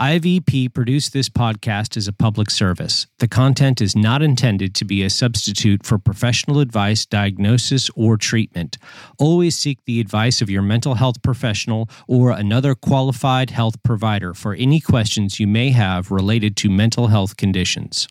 IVP produced this podcast as a public service. The content is not intended to be a substitute for professional advice, diagnosis, or treatment. Always seek the advice of your mental health professional or another qualified health provider for any questions you may have related to mental health conditions.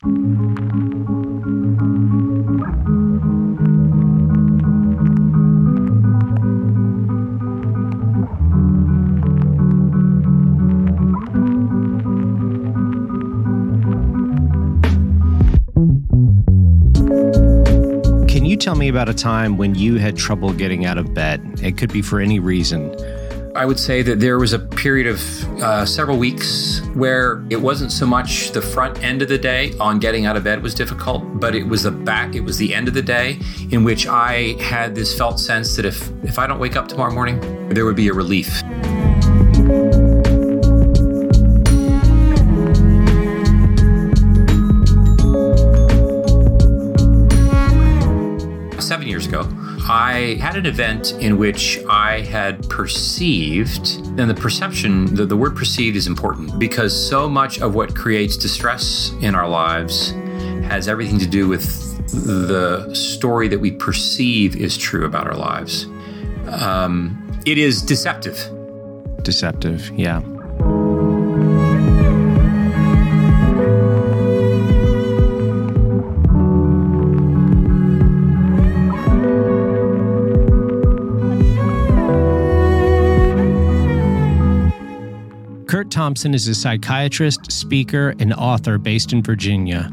Tell me about a time when you had trouble getting out of bed? It could be for any reason. I would say that there was a period of uh, several weeks where it wasn't so much the front end of the day on getting out of bed was difficult, but it was the back, it was the end of the day in which I had this felt sense that if if I don't wake up tomorrow morning, there would be a relief. Years ago, I had an event in which I had perceived, and the perception, the, the word perceived is important because so much of what creates distress in our lives has everything to do with the story that we perceive is true about our lives. Um, it is deceptive. Deceptive, yeah. Thompson is a psychiatrist, speaker, and author based in Virginia.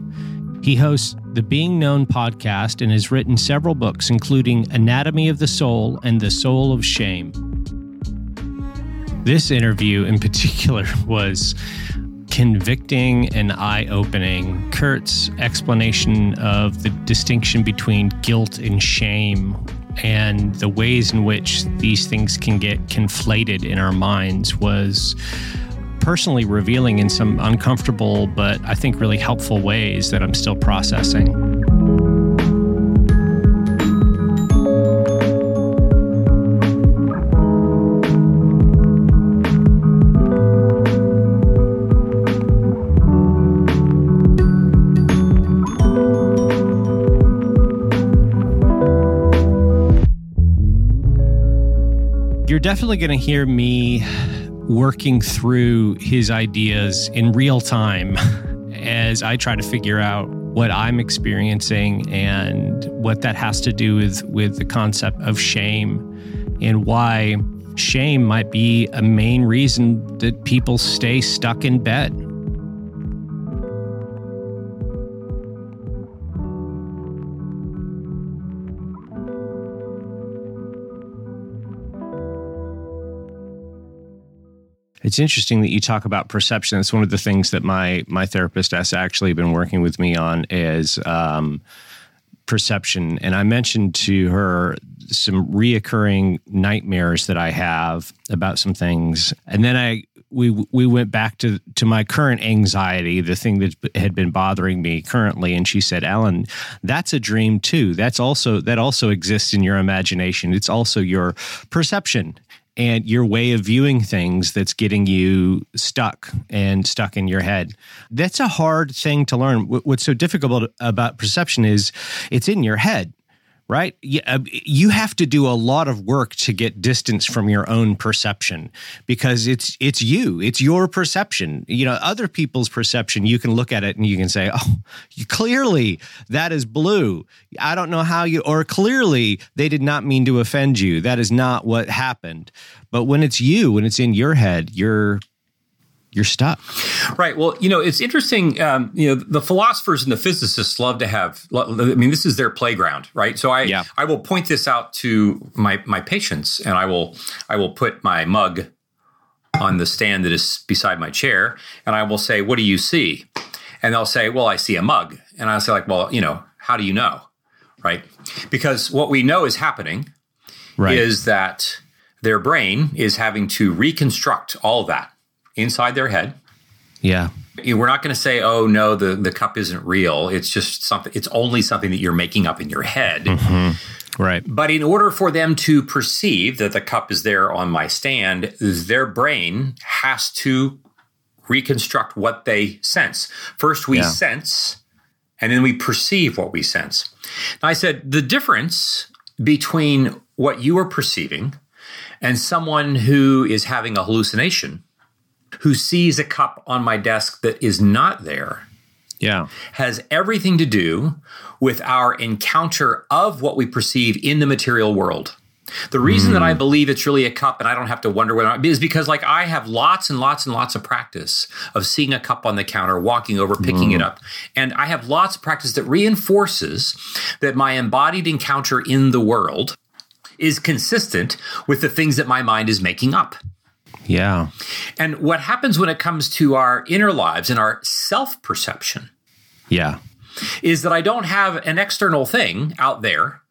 He hosts the Being Known podcast and has written several books, including Anatomy of the Soul and The Soul of Shame. This interview in particular was convicting and eye opening. Curt's explanation of the distinction between guilt and shame and the ways in which these things can get conflated in our minds was personally revealing in some uncomfortable but I think really helpful ways that I'm still processing. You're definitely going to hear me working through his ideas in real time as I try to figure out what I'm experiencing and what that has to do with with the concept of shame and why shame might be a main reason that people stay stuck in bed. It's interesting that you talk about perception. It's one of the things that my my therapist has actually been working with me on is um, perception. And I mentioned to her some reoccurring nightmares that I have about some things, and then I we we went back to to my current anxiety, the thing that had been bothering me currently, and she said, "Alan, that's a dream too. That's also that also exists in your imagination. It's also your perception." And your way of viewing things that's getting you stuck and stuck in your head. That's a hard thing to learn. What's so difficult about perception is it's in your head right? Uh, you have to do a lot of work to get distance from your own perception because it's it's you, it's your perception. You know, other people's perception, you can look at it and you can say, "Oh, clearly that is blue." I don't know how you or clearly they did not mean to offend you. That is not what happened. But when it's you, when it's in your head, you're you're stuck. Right. Well, you know, it's interesting. Um, you know, the philosophers and the physicists love to have. I mean, this is their playground, right? So I, yeah. I will point this out to my my patients, and I will I will put my mug on the stand that is beside my chair, and I will say, "What do you see?" And they'll say, "Well, I see a mug," and I'll say, "Like, well, you know, how do you know?" Right? Because what we know is happening right. is that their brain is having to reconstruct all that inside their head. Yeah. We're not going to say, "Oh no, the the cup isn't real." It's just something. It's only something that you're making up in your head. Mm-hmm. Right. But in order for them to perceive that the cup is there on my stand, their brain has to reconstruct what they sense. First, we yeah. sense, and then we perceive what we sense. Now, I said the difference between what you are perceiving and someone who is having a hallucination, who sees a cup on my desk that is not there, yeah, has everything to do with our encounter of what we perceive in the material world. The reason mm. that I hmm. believe it's really a cup and I don't have to wonder whether is because like I have lots and lots and lots of practice of seeing a cup on the counter, walking over, picking mm. it up. And I have lots of practice that reinforces that my embodied encounter in the world is consistent with the things that my mind is making up. Yeah. And what happens when it comes to our inner lives and our self perception? Yeah. Is that I don't have an external thing out there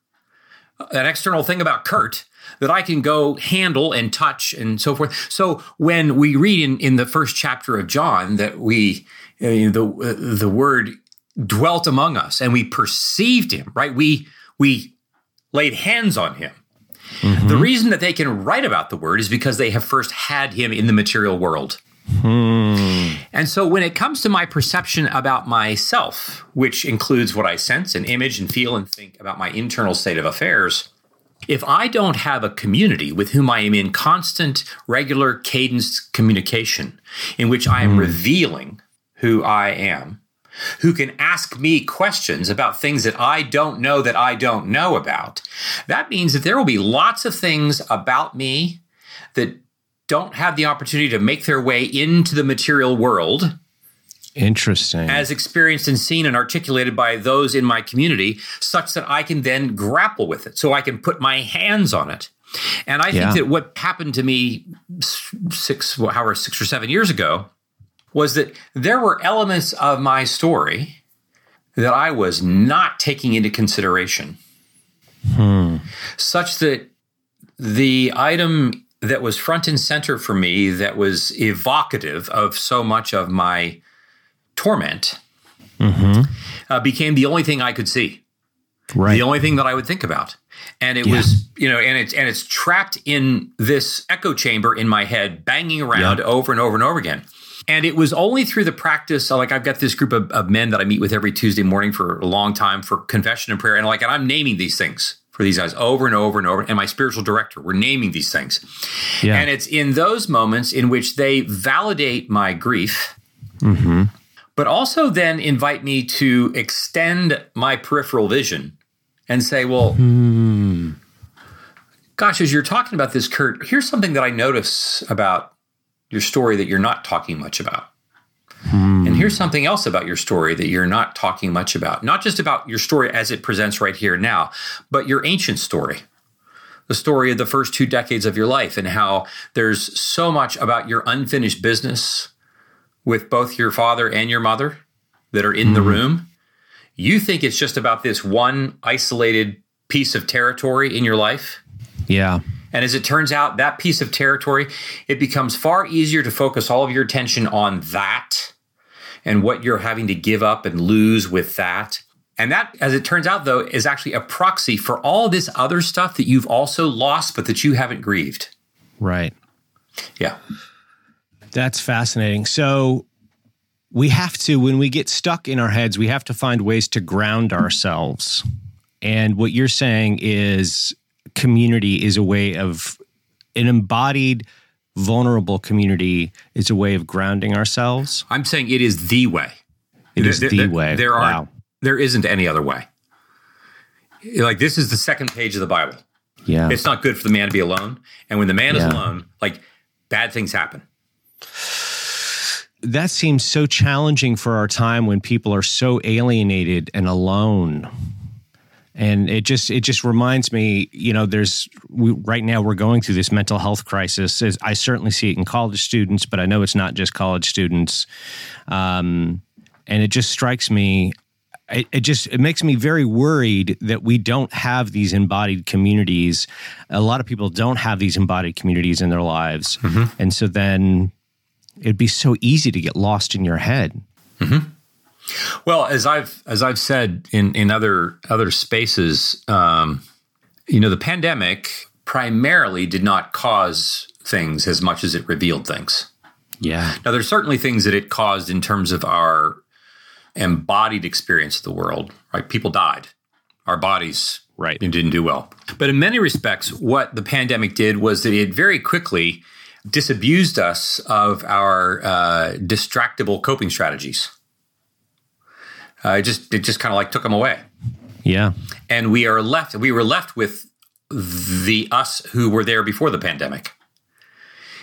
an external thing about Curt that I can go handle and touch and so forth. So when we read in, in the first chapter of John that we, uh, the, uh, the word dwelt among us and we perceived him, right? We, we laid hands on him. Mm-hmm. The reason that they can write about the word is because they have first had him in the material world. Hmm. And so when it comes to my perception about myself, which includes what I sense and image and feel and think about my internal state of affairs, if I don't have a community with whom I am in constant, regular, cadenced communication, in which I am hmm. revealing who I am, who can ask me questions about things that I don't know that I don't know about, that means that there will be lots of things about me that don't have the opportunity to make their way into the material world. Interesting. As experienced and seen and articulated by those in my community, such that I can then grapple with it. So I can put my hands on it. And I yeah. think that what happened to me six, however, six or seven years ago was that there were elements of my story that I was not taking into consideration, hmm. such that the item that was front and center for me, that was evocative of so much of my torment, mm-hmm. uh, became the only thing I could see. Right. The only thing that I would think about. And it yeah. was, you know, and it's and it's trapped in this echo chamber in my head, banging around yep. over and over and over again. And it was only through the practice, like I've got this group of, of men that I meet with every Tuesday morning for a long time for confession and prayer. And like, and I'm naming these things for these guys over and over and over. And my spiritual director, we're naming these things. Yeah. And it's in those moments in which they validate my grief, mm-hmm. but also then invite me to extend my peripheral vision and say, well, hmm. gosh, as you're talking about this, Curt, here's something that I notice about your story that you're not talking much about. Hmm. And here's something else about your story that you're not talking much about. Not just about your story as it presents right here now, but your ancient story. The story of the first two decades of your life and how there's so much about your unfinished business with both your father and your mother that are in hmm. the room. You think it's just about this one isolated piece of territory in your life. Yeah. And as it turns out, that piece of territory, it becomes far easier to focus all of your attention on that and what you're having to give up and lose with that. And that, as it turns out, though, is actually a proxy for all this other stuff that you've also lost, but that you haven't grieved. Right. Yeah. That's fascinating. So, we have to, when we get stuck in our heads, we have to find ways to ground ourselves. And what you're saying is community is a way of an embodied vulnerable community is a way of grounding ourselves? I'm saying it is the way. It is there, the there, way. There are wow. there isn't any other way. Like this is the second page of the Bible. Yeah. It's not good for the man to be alone. And when the man yeah. is alone, like bad things happen. That seems so challenging for our time when people are so alienated and alone and it just it just reminds me you know there's we, right now we're going through this mental health crisis. I certainly see it in college students but i know it's not just college students. Um, and it just strikes me it, it, just it makes me very worried that we don't have these embodied communities. A lot of people don't have these embodied communities in their lives. Mm-hmm. and so then it'd be so easy to get lost in your head. Mm-hmm. Well, as I've as I've said in in other other spaces, um, you know, the pandemic primarily did not cause things as much as it revealed things. Yeah. Now, there's certainly things that it caused in terms of our embodied experience of the world, right? People died. Our bodies right. didn't do well. But in many respects, what the pandemic did was that it very quickly disabused us of our uh, distractible coping strategies. Uh, it just it just kind of like took them away. Yeah. And we are left we were left with the us who were there before the pandemic.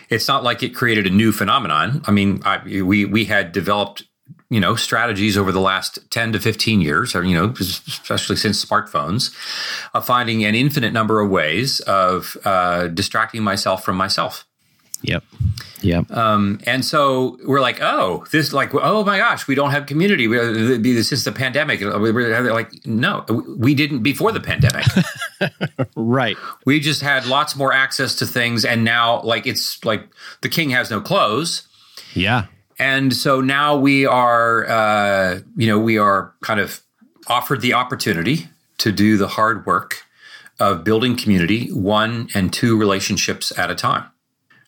It's not like it created a new phenomenon. I mean, I, we we had developed you know strategies over the last 10 to 15 years or you know especially since smartphones of finding an infinite number of ways of uh, distracting myself from myself Yep. Yep. Um, and so we're like, oh, this like, oh my gosh, we don't have community. We, this is the pandemic. We were like, no, we didn't before the pandemic. right. We just had lots more access to things, and now like it's like the king has no clothes. Yeah. And so now we are, uh, you know, we are kind of offered the opportunity to do the hard work of building community, one and two relationships at a time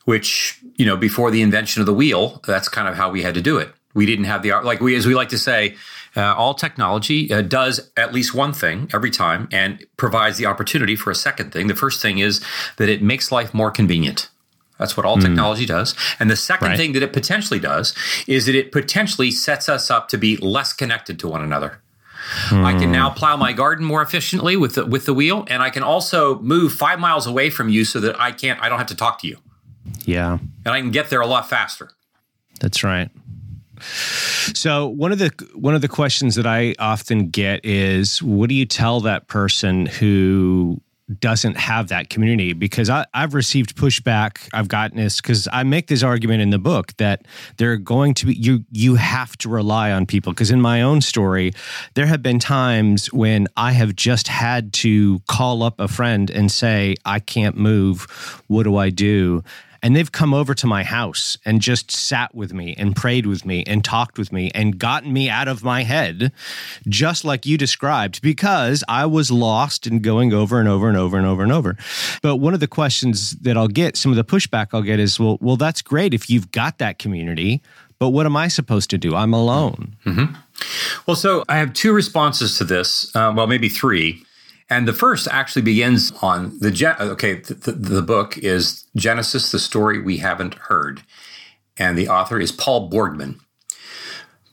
which, you know, before the invention of the wheel, that's kind of how we had to do it. We didn't have the art, like we, as we like to say, uh, all technology uh, does at least one thing every time and provides the opportunity for a second thing. The first thing is that it makes life more convenient. That's what all mm. technology does. And the second right. thing that it potentially does is that it potentially sets us up to be less connected to one another. I can now hmm. plow my garden more efficiently with the, with the wheel, and I can also move five miles away from you so that I can't. I don't have to talk to you. Yeah. And I can get there a lot faster. That's right. So one of the one of the questions that I often get is what do you tell that person who doesn't have that community because I, have received pushback. I've gotten this because I make this argument in the book that they're going to be you you have to rely on people because in my own story there have been times when I have just had to call up a friend and say I can't move. What do I do? And they've come over to my house and just sat with me and prayed with me and talked with me and gotten me out of my head, just like you described, because I was lost and going over and over and over and over and over. But one of the questions that I'll get, some of the pushback I'll get is, well, well, that's great if you've got that community, but what am I supposed to do? I'm alone. Mm-hmm. Well, so I have two responses to this. Uh, well, maybe three. And the first actually begins on the okay. The, the, book is Genesis: The Story We Haven't Heard, and the author is Paul Borgman.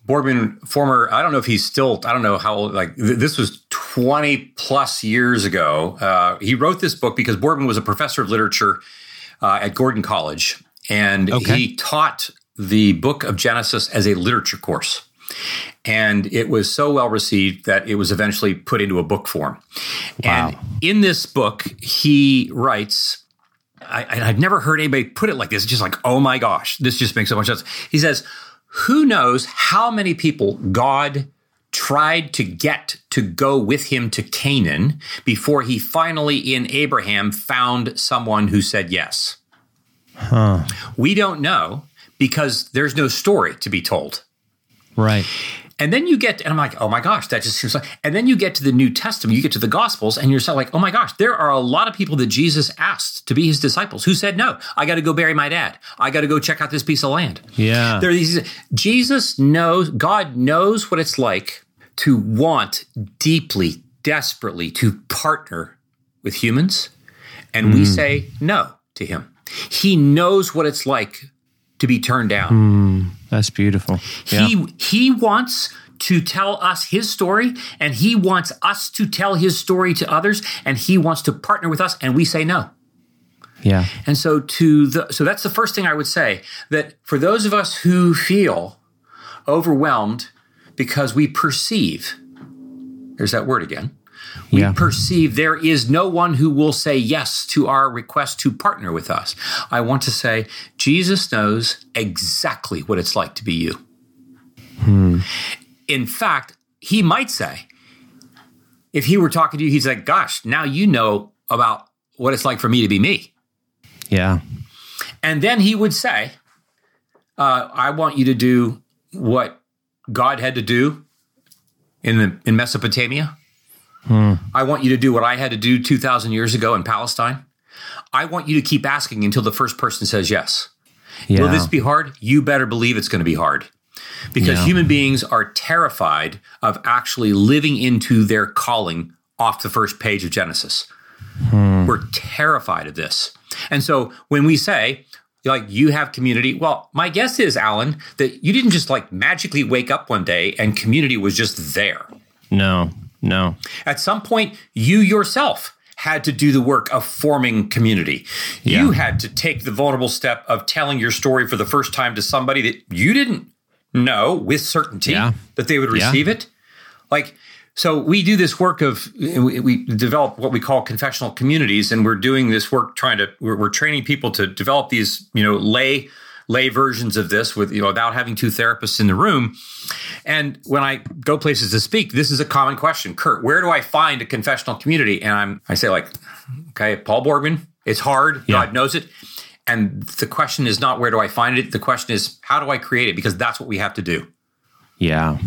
Borgman, former, I don't know if he's still, I don't know how old, like th- this was 20 plus years ago. Uh, he wrote this book because Borgman was a professor of literature uh, at Gordon College, and okay. he taught the book of Genesis as a literature course. And it was so well received that it was eventually put into a book form. Wow. And in this book, he writes, I, I've never heard anybody put it like this. It's just like, oh my gosh, this just makes so much sense. He says, Who knows how many people God tried to get to go with him to Canaan before he finally, in Abraham, found someone who said yes? Huh. We don't know because there's no story to be told. Right. And then you get, and I'm like, oh my gosh, that just seems like, and then you get to the New Testament, you get to the Gospels, and you're like, oh my gosh, there are a lot of people that Jesus asked to be his disciples who said, no, I got to go bury my dad. I got to go check out this piece of land. Yeah. There are these, Jesus knows, God knows what it's like to want deeply, desperately to partner with humans. And mm. we say no to him. He knows what it's like to be turned down. Mm, that's beautiful. Yeah. He he wants to tell us his story and he wants us to tell his story to others and he wants to partner with us and we say no. Yeah. And so to the so that's the first thing I would say that for those of us who feel overwhelmed because we perceive there's that word again we yeah. perceive there is no one who will say yes to our request to partner with us. I want to say Jesus knows exactly what it's like to be you. Hmm. In fact, he might say, if he were talking to you, he's like, gosh, now you know about what it's like for me to be me. Yeah. And then he would say, uh, I want you to do what God had to do in the in Mesopotamia. Hmm. I want you to do what I had to do 2,000 years ago in Palestine. I want you to keep asking until the first person says yes. Yeah. Will this be hard? You better believe it's going to be hard because yeah. human beings are terrified of actually living into their calling off the first page of Genesis. Hmm. We're terrified of this. And so when we say, like you have community. Well, my guess is, Alan, that you didn't just like magically wake up one day and community was just there. No, no. At some point, you yourself had to do the work of forming community. Yeah. You had to take the vulnerable step of telling your story for the first time to somebody that you didn't know with certainty yeah. that they would receive yeah. it. Like so we do this work of we develop what we call confessional communities, and we're doing this work trying to we're, we're training people to develop these you know lay lay versions of this with you know without having two therapists in the room. And when I go places to speak, this is a common question, Curt. Where do I find a confessional community? And I'm I say like, okay, Paul Borgman. It's hard. Yeah. God knows it. And the question is not where do I find it. The question is how do I create it? Because that's what we have to do. Yeah.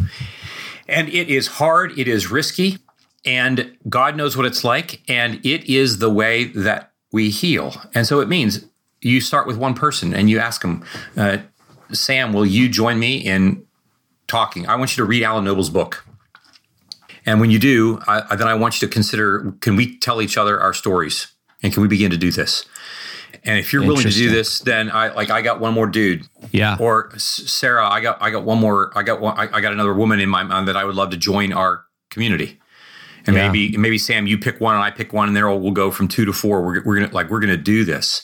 And it is hard, it is risky, and God knows what it's like. And it is the way that we heal. And so it means you start with one person and you ask them, uh, Sam, will you join me in talking? I want you to read Alan Noble's book. And when you do, I, then I want you to consider can we tell each other our stories? And can we begin to do this? And if you're willing to do this, then I like I got one more dude. Yeah. Or Sarah, I got I got one more. I got one. I, got another woman in my mind that I would love to join our community. And yeah. maybe maybe Sam, you pick one and I pick one, and there we'll go from two to four. We're we're gonna like we're gonna do this.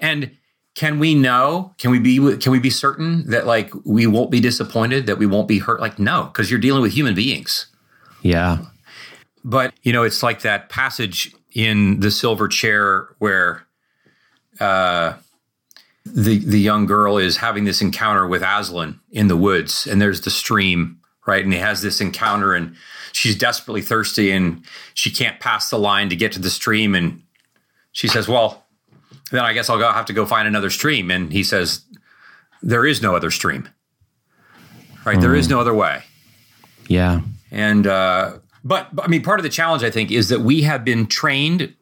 And can we know? Can we be can we be certain that like we won't be disappointed? That we won't be hurt? Like no, because you're dealing with human beings. Yeah. But you know, it's like that passage in the silver chair where uh, the the young girl is having this encounter with Aslan in the woods, and there's the stream, right? And he has this encounter, and she's desperately thirsty, and she can't pass the line to get to the stream, and she says, "Well, then I guess I'll go, have to go find another stream." And he says, "There is no other stream, right? Mm. There is hmm. no other way." Yeah, and uh, but, but I mean, part of the challenge I think is that we have been trained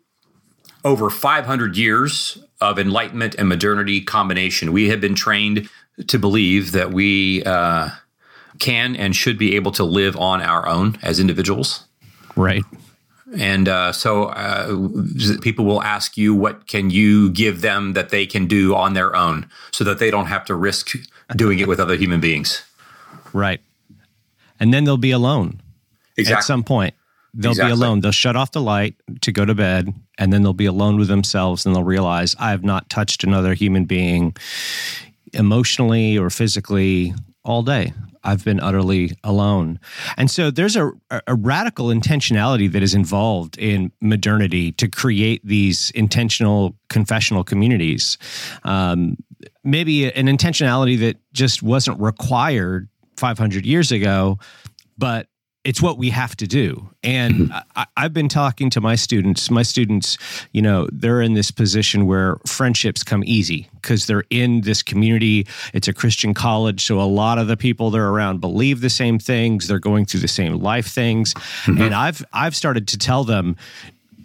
over 500 years of enlightenment and modernity combination. We have been trained to believe that we uh, can and should be able to live on our own as individuals. Right. And uh, so uh, people will ask you, what can you give them that they can do on their own so that they don't have to risk doing it with other human beings? Right. And then they'll be alone exactly. at some point. They'll exactly. be alone. They'll shut off the light to go to bed, and then they'll be alone with themselves, and they'll realize I have not touched another human being emotionally or physically all day. I've been utterly alone. And so there's a, a radical intentionality that is involved in modernity to create these intentional confessional communities. Um, maybe an intentionality that just wasn't required 500 years ago, but it's what we have to do. And mm-hmm. I, have been talking to my students. My students, you know, they're in this position where friendships come easy because they're in this community. It's a Christian college. So a lot of the people they're around believe the same things. They're going through the same life things. Mm-hmm. And I've I've started to tell them,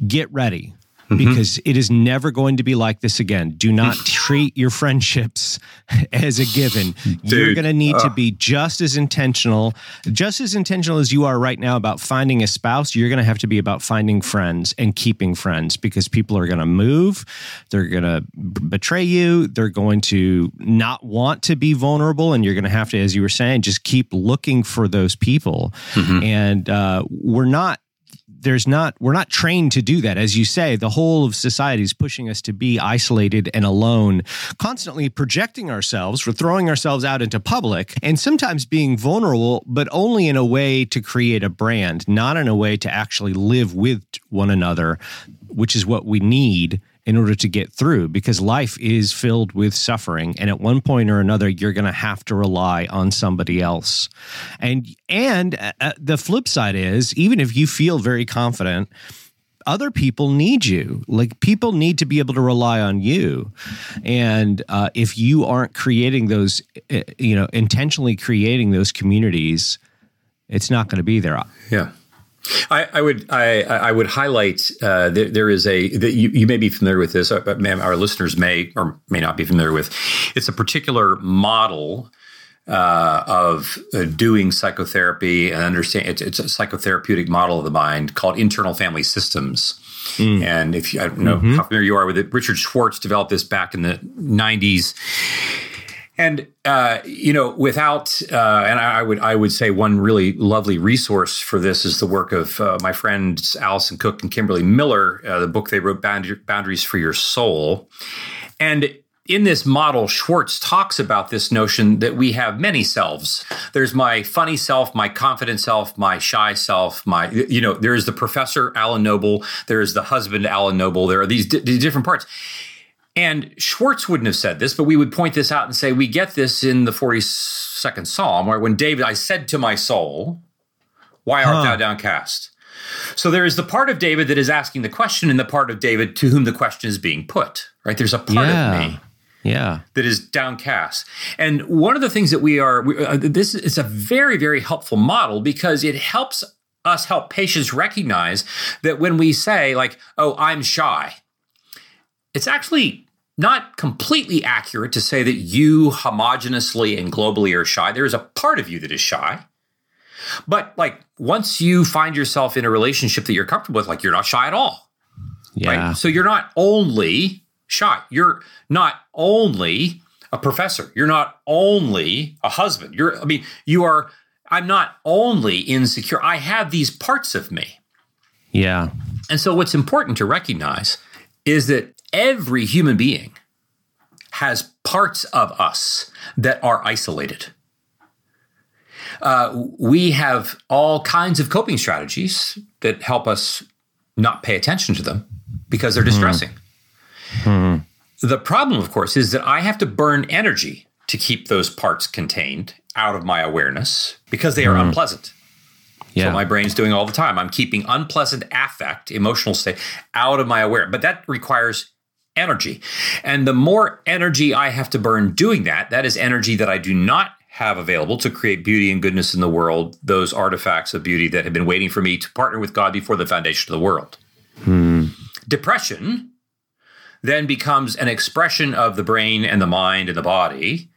get ready mm-hmm. because it is never going to be like this again. Do not treat your friendships as a given. Dude, You're going to need uh, to be just as intentional, just as intentional as you are right now about finding a spouse. You're going to have to be about finding friends and keeping friends because people are going to move. They're going to betray you. They're going to not want to be vulnerable. And you're going to have to, as you were saying, just keep looking for those people. Mm-hmm. And uh, we're not there's not we're not trained to do that. As you say the whole of society is pushing us to be isolated and alone constantly projecting ourselves we're throwing ourselves out into public and sometimes being vulnerable but only in a way to create a brand not in a way to actually live with one another which is what we need in order to get through because life is filled with suffering and at one point or another you're going to have to rely on somebody else. And and uh, uh, the flip side is even if you feel very confident other people need you. Like people need to be able to rely on you. And uh, if you aren't creating those uh, you know intentionally creating those communities it's not going to be there. Yeah I, I, would I, I would highlight uh, there, there is a that you, you may be familiar with this, uh, but our listeners may or may not be familiar with. It's a particular model uh, of uh, doing psychotherapy and understand. It's, it's, a psychotherapeutic model of the mind called internal family systems. Mm. And if you, I don't know mm-hmm. how familiar you are with it, Richard Schwartz developed this back in the '90s and uh, you know, without uh, and I, would I would say one really lovely resource for this is the work of uh, my friends Alison Cook and Kimberly Miller. Uh, the book they wrote, "Boundaries for Your Soul," and in this model, Schwartz talks about this notion that we have many selves. There's my funny self, my confident self, my shy self, my, you know, there's the professor, Alan Noble, there's the husband, Alan Noble. There are these, d- these different parts. And Schwartz wouldn't have said this, but we would point this out and say, we get this in the 42nd Psalm, where when David, I said to my soul, Why art huh. thou downcast? So there is the part of David that is asking the question, and the part of David to whom the question is being put, right? There's a part yeah. of me. Yeah. That is downcast. And one of the things that we are, we, uh, this is a very, very helpful model because it helps us help patients recognize that when we say, like, oh, I'm shy, it's actually not completely accurate to say that you homogeneously and globally are shy. There is a part of you that is shy. But like once you find yourself in a relationship that you're comfortable with, like you're not shy at all. Yeah. Right? So you're not only shy. You're not only a professor. You're not only a husband. You're I mean, you are I'm not only insecure. I have these parts of me. Yeah. And so what's important to recognize is that every human being has parts of us that are isolated. Uh, we have all kinds of coping strategies that help us not pay attention to them because they're distressing. Mm-hmm. The problem, of course, is that I have to burn energy to keep those parts contained out of my awareness because they are mm-hmm. unpleasant. Yeah. So my brain's doing all the time. I'm keeping unpleasant affect, emotional state out of my awareness. But that requires energy. And the more energy I have to burn doing that, that is energy that I do not have available to create beauty and goodness in the world, those artifacts of beauty that have been waiting for me to partner with God before the foundation of the world. Hmm. Depression then becomes an expression of the brain and the mind and the body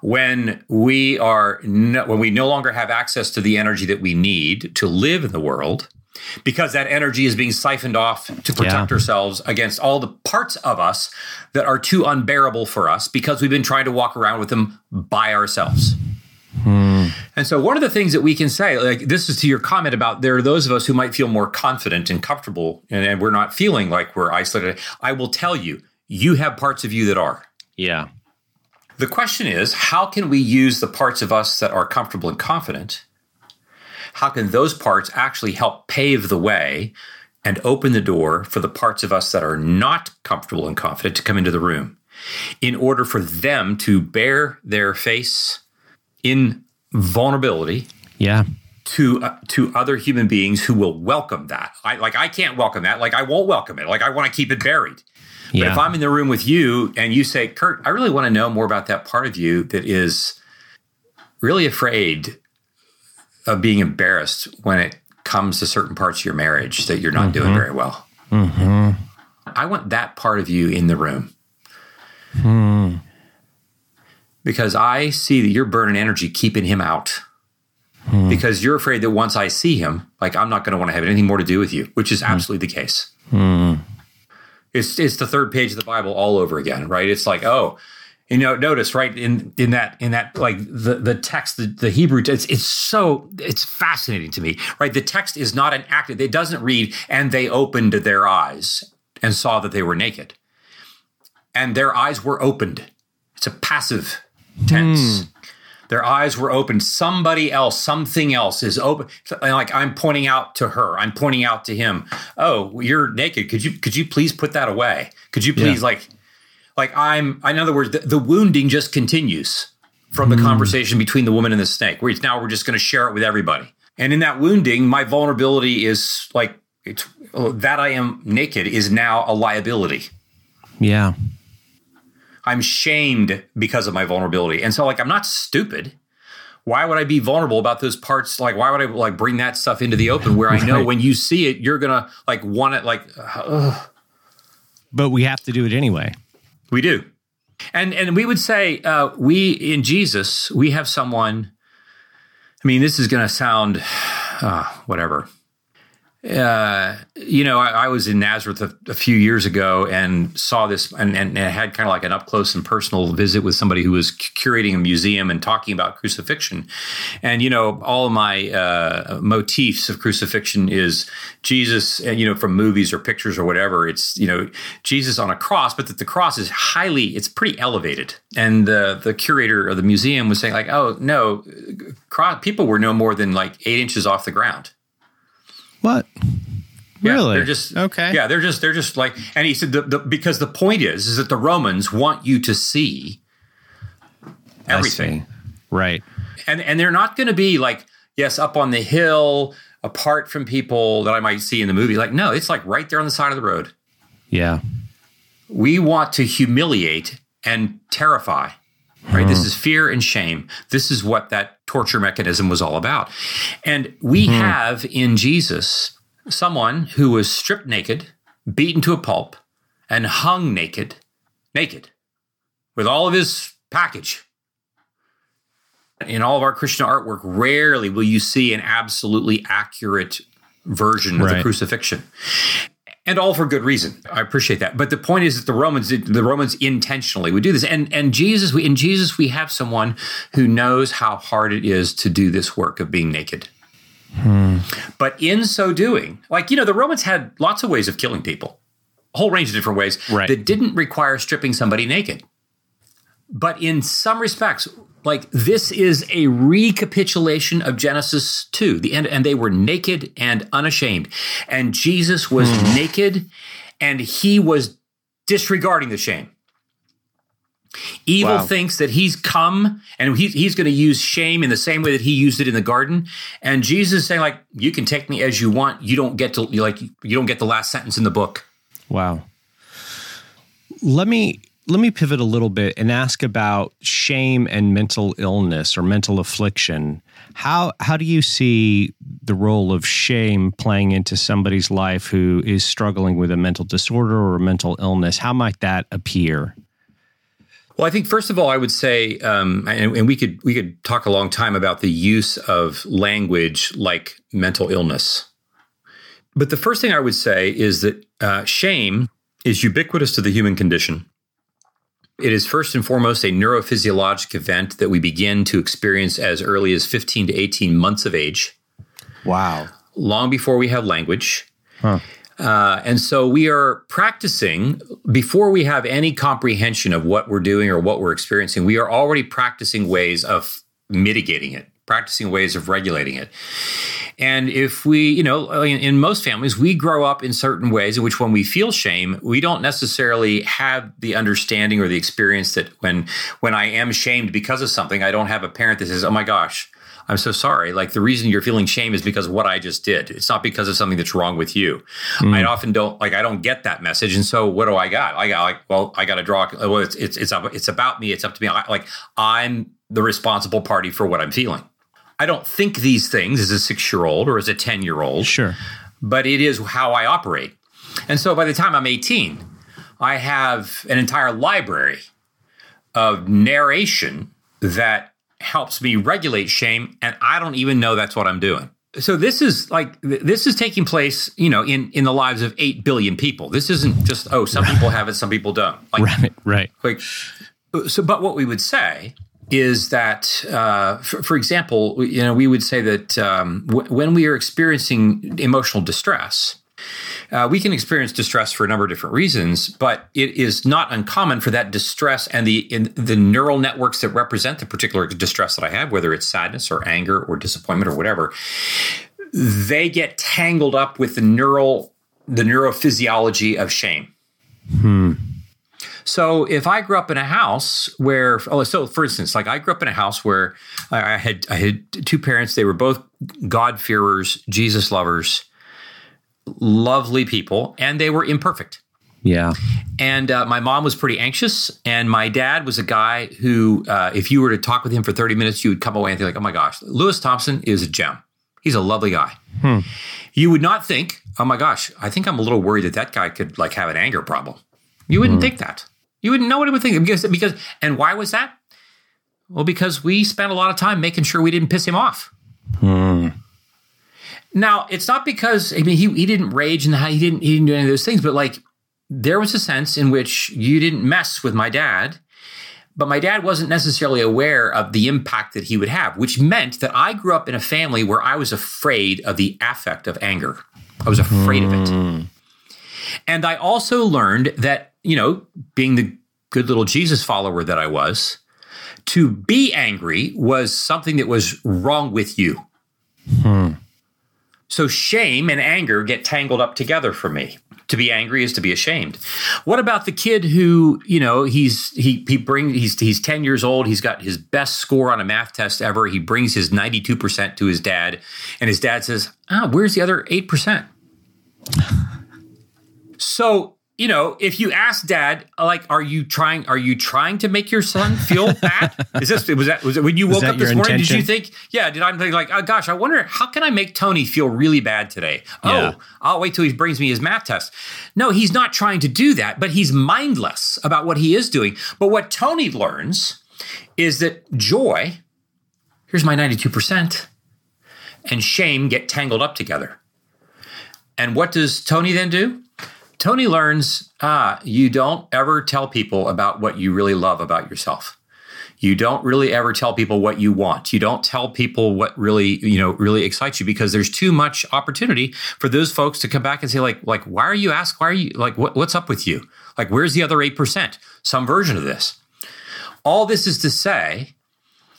when we are no, when we no longer have access to the energy that we need to live in the world because that energy is being siphoned off to protect yeah. ourselves against all the parts of us that are too unbearable for us because we've been trying to walk around with them by ourselves. Hmm. And so, one of the things that we can say, like this is to your comment about there are those of us who might feel more confident and comfortable, and, and we're not feeling like we're isolated. I will tell you, you have parts of you that are. Yeah. The question is, how can we use the parts of us that are comfortable and confident how can those parts actually help pave the way and open the door for the parts of us that are not comfortable and confident to come into the room in order for them to bear their face in vulnerability yeah. to uh, to other human beings who will welcome that. I like i can't welcome that. Like i won't welcome it. Like i want to keep it buried. But yeah. if i'm in the room with you and you say curt i really want to know more about that part of you that is really afraid of being embarrassed when it comes to certain parts of your marriage that you're not mm-hmm. doing very well. Mm-hmm. I want that part of you in the room. Hmm. Because I see that you're burning energy keeping him out. Hmm. Because you're afraid that once I see him, like I'm not going to want to have anything more to do with you, which is hmm. absolutely the case. It's it's the third page of the Bible all over again, right? It's like, oh, you know notice right in in that in that like the the text the, the hebrew it's it's so it's fascinating to me right? The text is not an active it doesn't read and they opened their eyes and saw that they were naked. And their eyes were opened. It's a passive tense. Hmm. their eyes were opened. Somebody else something else is open like i'm pointing out to her. I'm pointing out to him. Oh you're naked. Could you could you please put that away? Could you please yeah. like like I'm, in other words, the, the wounding just continues from the mm. conversation between the woman and the snake, where it's now we're just going to share it with everybody. And in that wounding, my vulnerability is like it's that I am naked is now a liability. Yeah. I'm shamed because of my vulnerability. And so like I'm not stupid. why would I be vulnerable about those parts? Like, why would I like bring that stuff into the open where I know when you see it, you're gonna like want it like. Uh, but we have to do it anyway. We do, and and we would say uh, we in Jesus we have someone. I mean, this is going to sound uh, whatever uh, you know, I, I, was in Nazareth a, a, few years ago and saw this and, and, and, had kind of like an up close and personal visit with somebody who was curating a museum and talking about crucifixion. And, you know, all of my uh, motifs of crucifixion is Jesus, uh, you know, from movies or pictures or whatever. It's, you know, Jesus on a cross, but that the cross is highly, it's pretty elevated. And the, the curator of the museum was saying, like, oh, no, people were no more than like eight inches off the ground. What? Yeah, really? They're just okay. Yeah, they're just they're just like, and he said the, the, because the point is is that the Romans want you to see everything, see. right? And and they're not going to be like yes up on the hill apart from people that I might see in the movie. Like no, it's like right there on the side of the road. Yeah, we want to humiliate and terrify. Right. This is fear and shame. This is what that torture mechanism was all about. And we mm-hmm. have in Jesus someone who was stripped naked, beaten to a pulp, and hung naked, naked, with all of his package. In all of our Christian artwork, rarely will you see an absolutely accurate version of the crucifixion and all for good reason. I appreciate that. But the point is that the Romans, the Romans intentionally would do this, and and Jesus, we, in Jesus, we have someone who knows how hard it is to do this work of being naked. Hmm. But in so doing, like you know, the Romans had lots of ways of killing people, a whole range of different ways right. that didn't require stripping somebody naked. But in some respects, like this is a recapitulation of Genesis 2, the end, and they were naked and unashamed. And Jesus was mm. naked and he was disregarding the shame. Evil wow. thinks that he's come and he, he's going to use shame in the same way that he used it in the garden. And Jesus is saying, like, you can take me as you want. You don't get to like you don't get the last sentence in the book. Wow. Let me let me pivot a little bit and ask about shame and mental illness or mental affliction. How how do you see the role of shame playing into somebody's life who is struggling with a mental disorder or a mental illness? How might that appear? Well, I think first of all, I would say, um, and, and we could we could talk a long time about the use of language like mental illness. But the first thing I would say is that uh, shame is ubiquitous to the human condition. It is first and foremost a neurophysiologic event that we begin to experience as early as 15 to 18 months of age. Wow. Long before we have language. Huh. Uh, and so we are practicing before we have any comprehension of what we're doing or what we're experiencing. We are already practicing ways of mitigating it, practicing ways of regulating it. And if we, you know, in, in, most families, we grow up in certain ways in which when we feel shame, we don't necessarily have the understanding or the experience that when when I am shamed because of something, I don't have a parent that says, "Oh my gosh, I'm so sorry. Like the reason you're feeling shame is because of what I just did. It's not because of something that's wrong with you. Mm. I often don't like I don't get that message, and so what do I got? I got like well, I got to draw. Well, it's it's it's it's about me. It's up to me. I, like I'm the responsible party for what I'm feeling. I don't think these things as a six year old or as a 10 year old. Sure. But it is how I operate. And so by the time I'm 18, I have an entire library of narration that helps me regulate shame. And I don't even know that's what I'm doing. So this is like this is taking place, you know, in in the lives of eight billion people. This isn't just oh, some people have it, some people don't. Like, right, right. Like so, but what we would say is that, uh, for, for, example, you know, we would say that um, w- when we are experiencing emotional distress, uh, we can experience distress for a number of different reasons, but it is not uncommon for that distress and the the neural networks that represent the particular distress that I have, whether it's sadness or anger or disappointment or whatever, they get tangled up with the neural the neurophysiology of shame. Hmm. So if I grew up in a house where, oh, so for instance, like I grew up in a house where I had I had two parents. They were both God fearers, Jesus lovers, lovely people, and they were imperfect. Yeah. And uh, my mom was pretty anxious. And my dad was a guy who, uh, if you were to talk with him for 30 minutes, you would come away and think, like, oh my gosh, Lewis Thompson is a gem. He's a lovely guy. Hmm. You would not think, oh my gosh, I think I'm a little worried that that guy could like have an anger problem. You wouldn't hmm. think that. You wouldn't know what he would think because, because, and why was that? Well, because we spent a lot of time making sure we didn't piss him off. Hmm. Now, it's not because I mean he he didn't rage and he didn't he didn't do any of those things, but like there was a sense in which you didn't mess with my dad, but my dad wasn't necessarily aware of the impact that he would have, which meant that I grew up in a family where I was afraid of the affect of anger. I was afraid mm. of it. Hmm. And I also learned that, you know, being the good little Jesus follower that I was, to be angry was something that was wrong with you. Hmm. So shame and anger get tangled up together for me to be angry is to be ashamed. What about the kid who, you know, he's he he brings he's he's 10 years old, he's got his best score on a math test ever. He brings his 92% to his dad and his dad says, "Ah, where's the other 8%?" so you know, if you ask dad, like, are you trying, are you trying to make your son feel bad? Is this, was that, was it when you woke up this morning? Intention? Did you think, yeah, did I think like, oh gosh, I wonder, how can I make Tony feel really bad today? Oh, yeah. Oh, I'll wait till he brings me his math test. No, he's not trying to do that, but he's mindless about what he is doing. But what Tony learns is that joy, here's my 92%, and shame get tangled up together. And what does Tony then do? Tony learns ah, you don't ever tell people about what you really love about yourself. You don't really ever tell people what you want. You don't tell people what really, you know, really excites you because there's too much opportunity for those folks to come back and say, like, like, why are you asked? Why are you like what, what's up with you? Like, where's the other 8%? Some version of this. All this is to say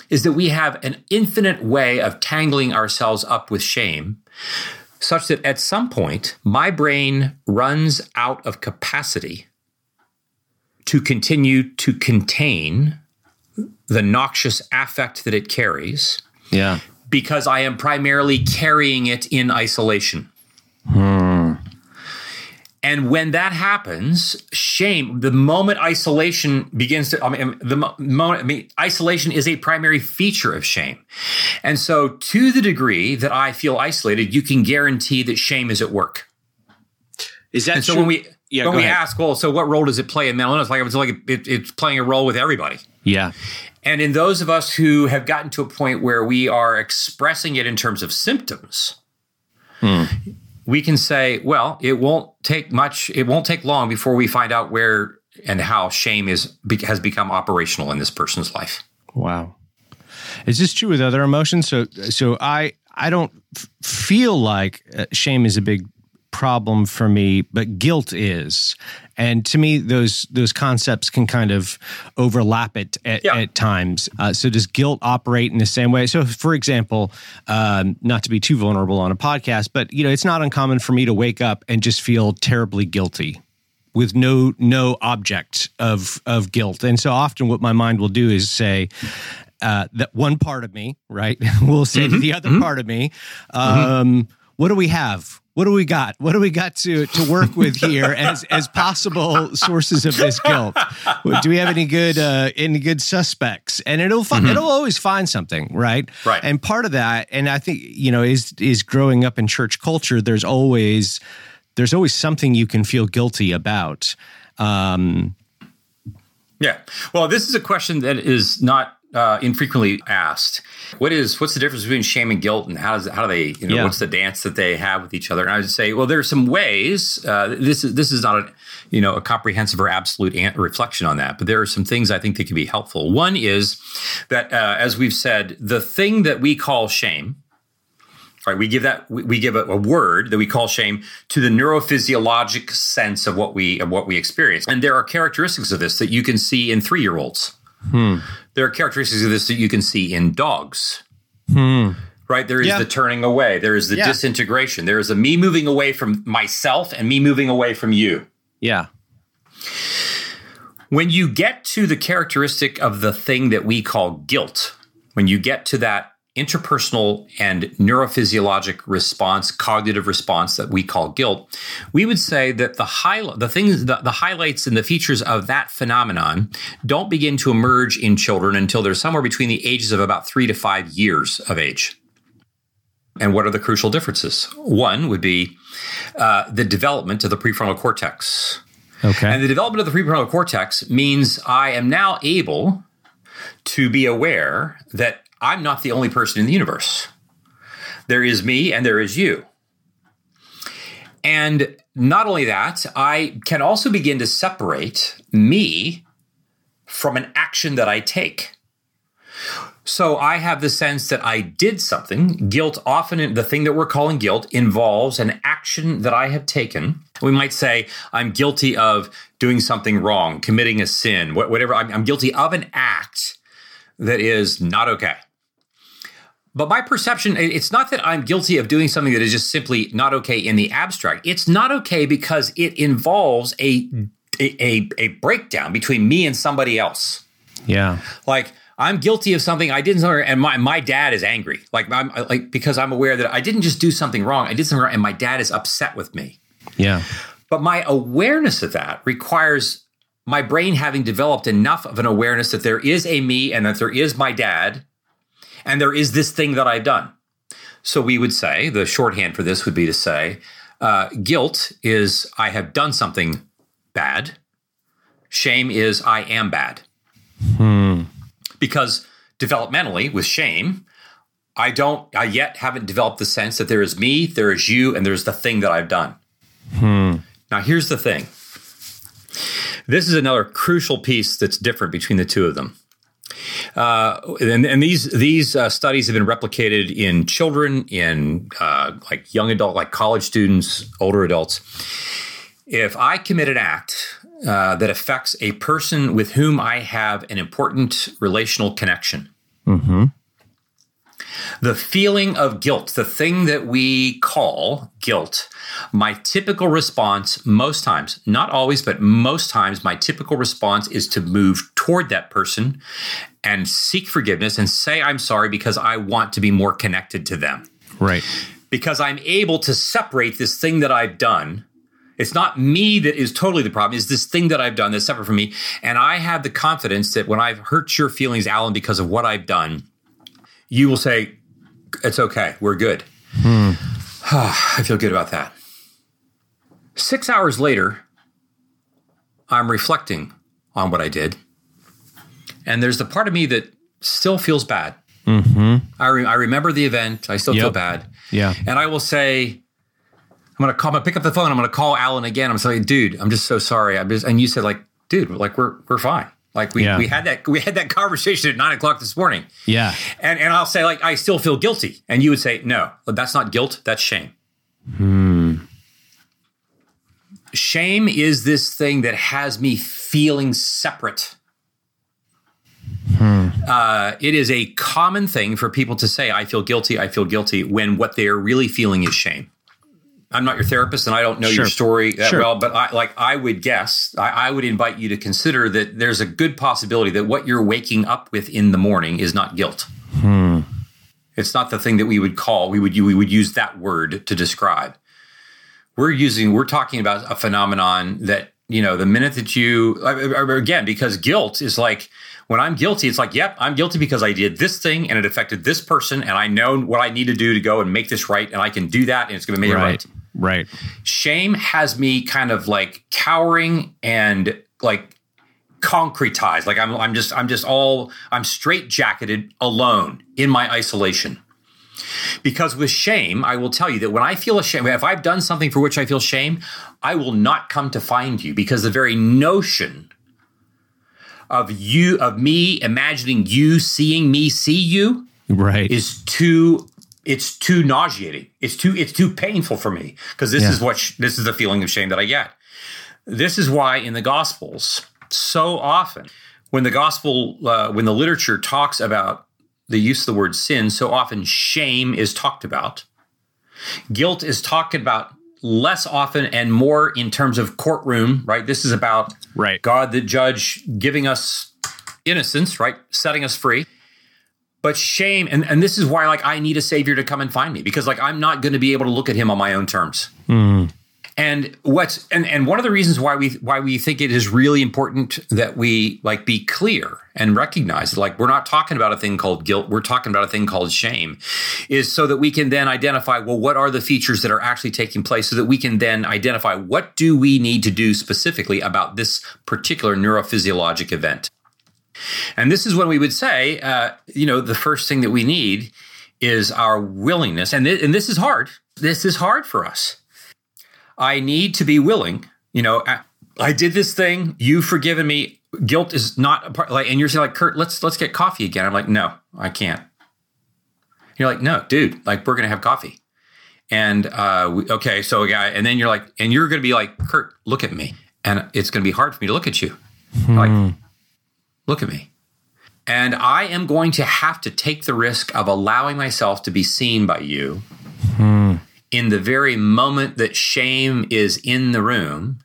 is that we have an infinite way of tangling ourselves up with shame such that at some point my brain runs out of capacity to continue to contain the noxious affect that it carries. Yeah. Because I am primarily carrying it in isolation. Hmm. And when that happens, shame, the moment isolation begins to, I mean, the moment, I mean, isolation is a primary feature of shame. And so, to the degree that I feel isolated, you can guarantee that shame is at work. Is that and so true? when we, yeah, when we ahead. ask, well, so what role does it play in mental illness? Like, it's like it, it's playing a role with everybody. Yeah. And in those of us who have gotten to a point where we are expressing it in terms of symptoms, hmm we can say, well, it won't take much, it won't take long before we find out where and how shame is has become operational in this person's life. Wow. Is this true with other emotions? So so I I don't feel like uh, shame is a big problem for me, but guilt is. And to me, those those concepts can kind of overlap it at, yeah. at times. Uh, so does guilt operate in the same way? So, for example, um, not to be too vulnerable on a podcast, but you know, it's not uncommon for me to wake up and just feel terribly guilty with no no object of of guilt. And so often, what my mind will do is say. Uh, that one part of me, right, will say mm-hmm. to the other mm-hmm. part of me, mm-hmm. um, mm-hmm. "What do we have? What do we got? What do we got to to work with here as as possible sources of this guilt? Do we have any good uh, any good suspects? And it'll find, mm-hmm. it'll always find something, right? Right. And part of that, and I think you know, is is growing up in church culture. There's always there's always something you can feel guilty about. Um, yeah. Well, this is a question that is not uh, infrequently asked. What is what's the difference between shame and guilt, and how does how do they you know yeah. what's the dance that they have with each other? And I would say, well, there are some ways. Uh, this is this is not a you know a comprehensive or absolute reflection on that, but there are some things I think that can be helpful. One is that uh, as we've said, the thing that we call shame. Right, we give that we, we give a, a, word that we call shame to the neurophysiologic sense of what we of what we experience, and there are characteristics of this that you can see in three year olds. Hmm. There are characteristics of this that you can see in dogs. Hmm. Right? There is yeah. the turning away, there is the yeah. disintegration, there is a me moving away from myself and me moving away from you. Yeah. When you get to the characteristic of the thing that we call guilt, when you get to that interpersonal and neurophysiologic response, cognitive response that we call guilt, we would say that the high, the things, the, the highlights and the features of that phenomenon don't begin to emerge in children until they're somewhere between the ages of about three to five years of age. And what are the crucial differences? One would be uh, the development of the prefrontal cortex. Okay. And the development of the prefrontal cortex means I am now able to be aware that I'm not the only person in the universe. There is me and there is you. And not only that, I can also begin to separate me from an action that I take. So I have the sense that I did something. Guilt, often the thing that we're calling guilt, involves an action that I have taken. We might say, I'm guilty of doing something wrong, committing a sin, whatever. I'm, guilty of an act that is not okay. But my perception, it's not that I'm guilty of doing something that is just simply not okay in the abstract. It's not okay because it involves a a, a breakdown between me and somebody else. Yeah. Like I'm guilty of something I didn't, and my, my dad is angry. Like I'm uh, like because I'm aware that I didn't just do something wrong. I did something wrong, and my dad is upset with me. Yeah. But my awareness of that requires my brain having developed enough of an awareness that there is a me and that there is my dad and there is this thing that I've done. So we would say the shorthand for this would be to say uh, guilt is I have done something bad. Shame is I am bad. Hmm. Because developmentally, with shame, I don't, I yet haven't developed the sense that there is me, there is you, and there's the thing that I've done. Hmm. Now, here's the thing this is another crucial piece that's different between the two of them. Uh, and, and, these these uh, studies have been replicated in children, in uh, like young adult, like college students, older adults. If I commit an act uh, that affects a person with whom I have an important relational connection, mm-hmm. The feeling of guilt, the thing that we call guilt, my typical response, most times, not always, but most times, my typical response is to move toward that person and seek forgiveness and say, I'm sorry because I want to be more connected to them. Right. Because I'm able to separate this thing that I've done it's not me that is totally the problem. It's this thing that I've done that's separate from me. And I have the confidence that when I've hurt your feelings, Alan, because of what I've done, you will say, It's okay. We're good. Hmm. I feel good about that. Six hours later, I'm reflecting on what I did. And there's the part of me that still feels bad. Mm-hmm. I, re- I remember the event. I still yep. feel bad. Yeah. And I will say, I'm gonna call. I'm gonna pick up the phone. I'm gonna call Alan again. I'm saying, dude, I'm just so sorry. I'm just, and you said like, dude, like we're we're fine. Like we, yeah. we had that we had that conversation at nine o'clock this morning. Yeah. And and I'll say like I still feel guilty, and you would say no, that's not guilt, that's shame. Hmm. Shame is this thing that has me feeling separate. Hmm. Uh, it is a common thing for people to say, "I feel guilty. I feel guilty," when what they are really feeling is shame. I'm not your therapist and I don't know sure. your story that sure. well, but I, like I would guess, I, I, would invite you to consider that there's a good possibility that what you're waking up with in the morning is not guilt. Hmm. It's not the thing that we would call we would we would use that word to describe. We're using we're talking about a phenomenon that you know the minute that you again because guilt is like when I'm guilty, it's like, yep, I'm guilty because I did this thing and it affected this person, and I know what I need to do to go and make this right, and I can do that, and it's going to make right. it right. Right. Shame has me kind of like cowering and like concretized. Like I'm I'm just I'm just all I'm straight jacketed alone in my isolation. Because with shame, I will tell you that when I feel ashamed, if I've done something for which I feel shame, I will not come to find you because the very notion of you of me imagining you seeing me see you right is too it's too nauseating. It's too it's too painful for me because this yeah. is what sh- this is the feeling of shame that I get. This is why in the Gospels so often when the gospel uh, when the literature talks about the use of the word sin, so often shame is talked about. Guilt is talked about less often and more in terms of courtroom, right? This is about right. God the judge giving us innocence, right? Setting us free. But shame, and, and this is why like I need a savior to come and find me because like I'm not going to be able to look at him on my own terms. Mm. And what's and and one of the reasons why we why we think it is really important that we like be clear and recognize that like we're not talking about a thing called guilt, we're talking about a thing called shame, is so that we can then identify well what are the features that are actually taking place, so that we can then identify what do we need to do specifically about this particular neurophysiologic event. And this is when we would say, uh, you know, the first thing that we need is our willingness, and th- and this is hard. This is hard for us I need to be willing. You know, I, I did this thing. You've forgiven me. Guilt is not a part. Like, and you're saying like, Curt, let's let's get coffee again. I'm like, no, I can't. You're like, no, dude. Like, we're gonna have coffee. And uh, we, okay, so a guy, and then you're like, and you're gonna be like, Curt, look at me, and it's gonna be hard for me to look at you. Hmm. Like, look at me. And I am going to have to take the risk of allowing myself to be seen by you. Hmm in the very moment that shame is in the room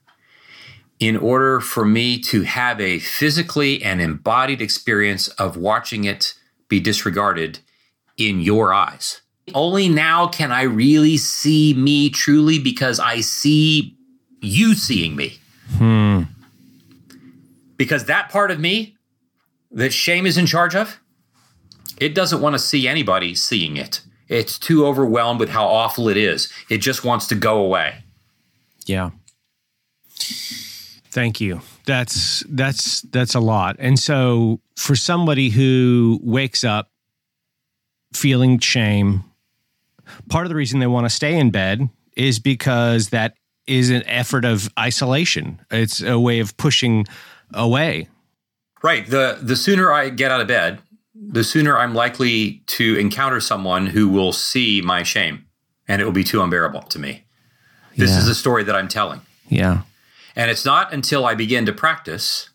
in order for me to have a physically and embodied experience of watching it be disregarded in your eyes. Only now can I really see me truly because I see you seeing me. Hmm. Because that part of me that shame is in charge of, it doesn't want to see anybody seeing it. It's too overwhelmed with how awful it is. It just wants to go away. Yeah. Thank you. That's that's that's a lot. And so for somebody who wakes up feeling shame, part of the reason they want to stay in bed is because that is an effort of isolation. It's a way of pushing away. Right. The the sooner I get out of bed, the sooner I'm likely to encounter someone who will see my shame and it will be too unbearable to me. This yeah. is a story that I'm telling. Yeah. And it's not until I begin to practice,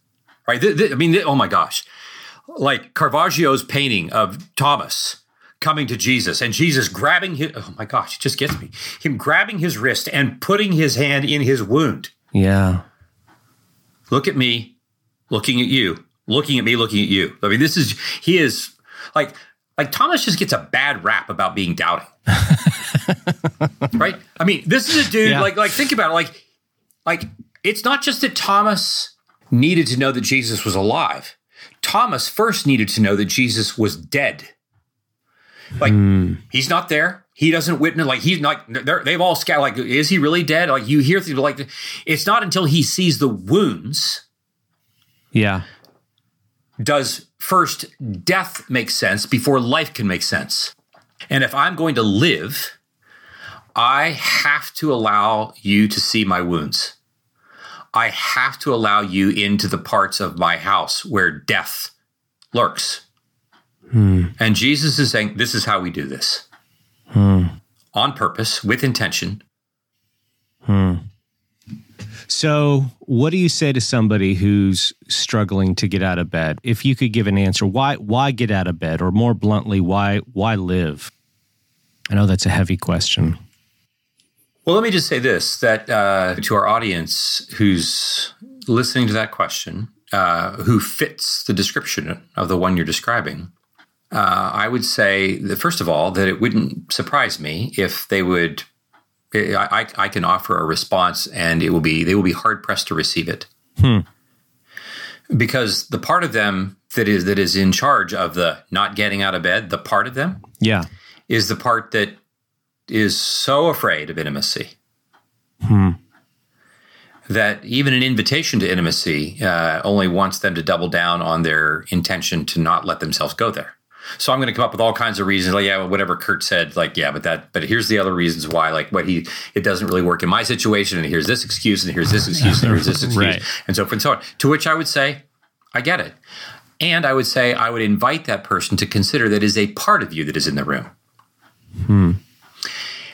right? Th- th- I mean, th- oh my gosh. Like Caravaggio's painting of Thomas coming to Jesus and Jesus grabbing his, oh my gosh, it just gets me. Him grabbing his wrist and putting his hand in his wound. Yeah. Look at me, looking at you looking at me, looking at you. I mean, this is he is like like Thomas just gets a bad rap about being doubting. right? I mean, this is a dude yeah. like like think about it like like it's not just that Thomas needed to know that Jesus was alive. Thomas first needed to know that Jesus was dead. Like mm. he's not there. He doesn't witness. Like he's not. They've all scattered. Like is he really dead? Like you hear things like it's not until he sees the wounds. Yeah does first death make sense before life can make sense. And if I'm going to live, I have to allow you to see my wounds. I have to allow you into the parts of my house where death lurks. Hmm. And Jesus is saying, This is how we do this hmm. on purpose, with intention. Hmm. So, what do you say to somebody who's struggling to get out of bed? If you could give an answer, why why get out of bed, or more bluntly, why why live? I know that's a heavy question. Well, let me just say this: that uh, to our audience who's listening to that question, uh, who fits the description of the one you're describing, uh, I would say that first of all that it wouldn't surprise me if they would I, I can offer a response and it will be they will be hard pressed to receive it hmm. because the part of them that is that is in charge of the not getting out of bed the part of them yeah is the part that is so afraid of intimacy hmm. that even an invitation to intimacy uh, only wants them to double down on their intention to not let themselves go there so I'm going to come up with all kinds of reasons, like yeah, whatever Curt said, like yeah, but that, but here's the other reasons why, like what he, it doesn't really work in my situation, and here's this excuse, and here's this excuse, and here's this excuse, right. and so forth and so on. To which I would say, I get it, and I would say I would invite that person to consider that is a part of you that is in the room, hmm.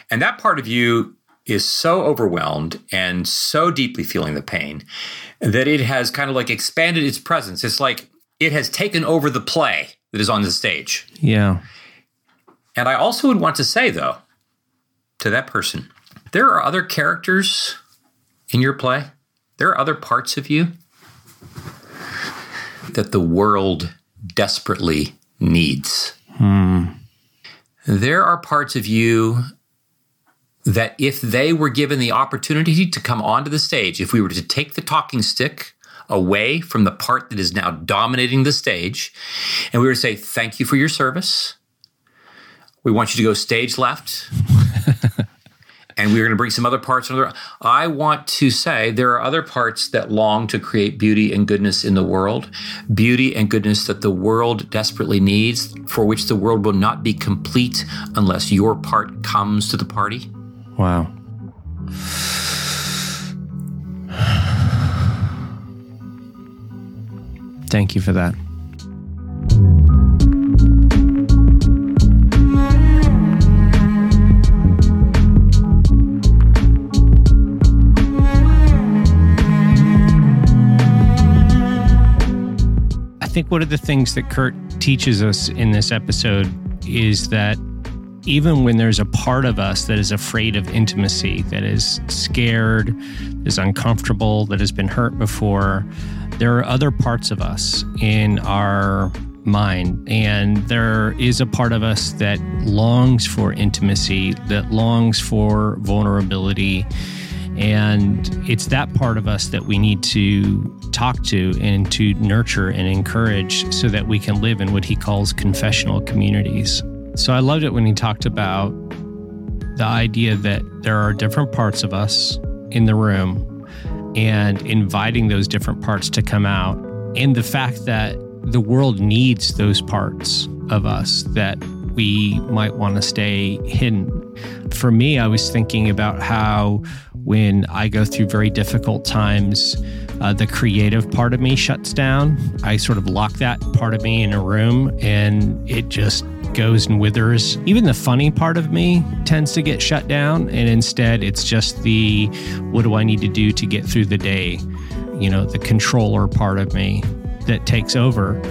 and that part of you is so overwhelmed and so deeply feeling the pain that it has kind of like expanded its presence. It's like it has taken over the play that is on the stage. Yeah. And I also would want to say, though, to that person, there are other characters in your play, there are other parts of you that the world desperately needs. Hmm. There are parts of you that if they were given the opportunity to come onto the stage, if we were to take the talking stick away from the part that is now dominating the stage, and we were to say, Thank you for your service. We want you to go stage left. and we're going to bring some other parts. I want to say there are other parts that long to create beauty and goodness in the world, beauty and goodness that the world desperately needs, for which the world will not be complete unless your part comes to the party. Wow. Thank you for that. I think one of the things that Curt teaches us in this episode is that even when there's a part of us that is afraid of intimacy, that is scared, is uncomfortable, that has been hurt before, there are other parts of us in our mind. And there is a part of us that longs for intimacy, that longs for vulnerability. And it's that part of us that we need to talk to and to nurture and encourage so that we can live in what he calls confessional communities. So I loved it when he talked about the idea that there are different parts of us in the room and inviting those different parts to come out. And the fact that the world needs those parts of us that we might want to stay hidden. For me, I was thinking about how when I go through very difficult times, uh, the creative part of me shuts down. I sort of lock that part of me in a room and it just goes and withers. Even the funny part of me tends to get shut down, and instead it's just the what do I need to do to get through the day? You know, the controller part of me that takes over.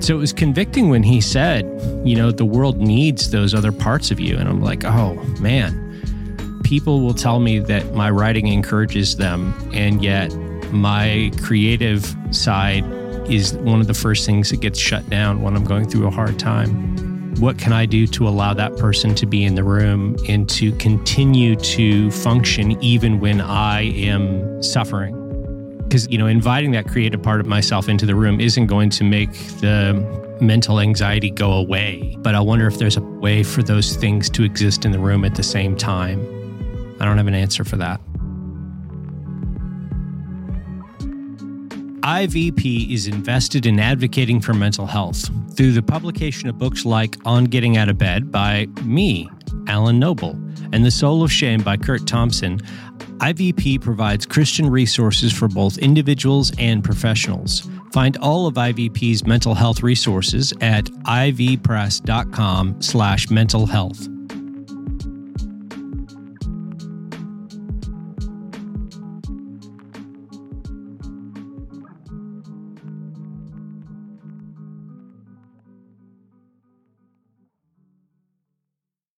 So it was convicting when he said, you know, the world needs those other parts of you. And I'm like, oh man, people will tell me that my writing encourages them, and yet my creative side is one of the first things that gets shut down when I'm going through a hard time what can I do to allow that person to be in the room and to continue to function even when I am suffering? Because, you know, inviting that creative part of myself into the room isn't going to make the mental anxiety go away. But I wonder if there's a way for those things to exist in the room at the same time. I don't have an answer for that. IVP is invested in advocating for mental health through the publication of books like On Getting Out of Bed by me, Alan Noble, and The Soul of Shame by Curt Thompson. IVP provides Christian resources for both individuals and professionals. Find all of IVP's mental health resources at ivpress.com slash mental health.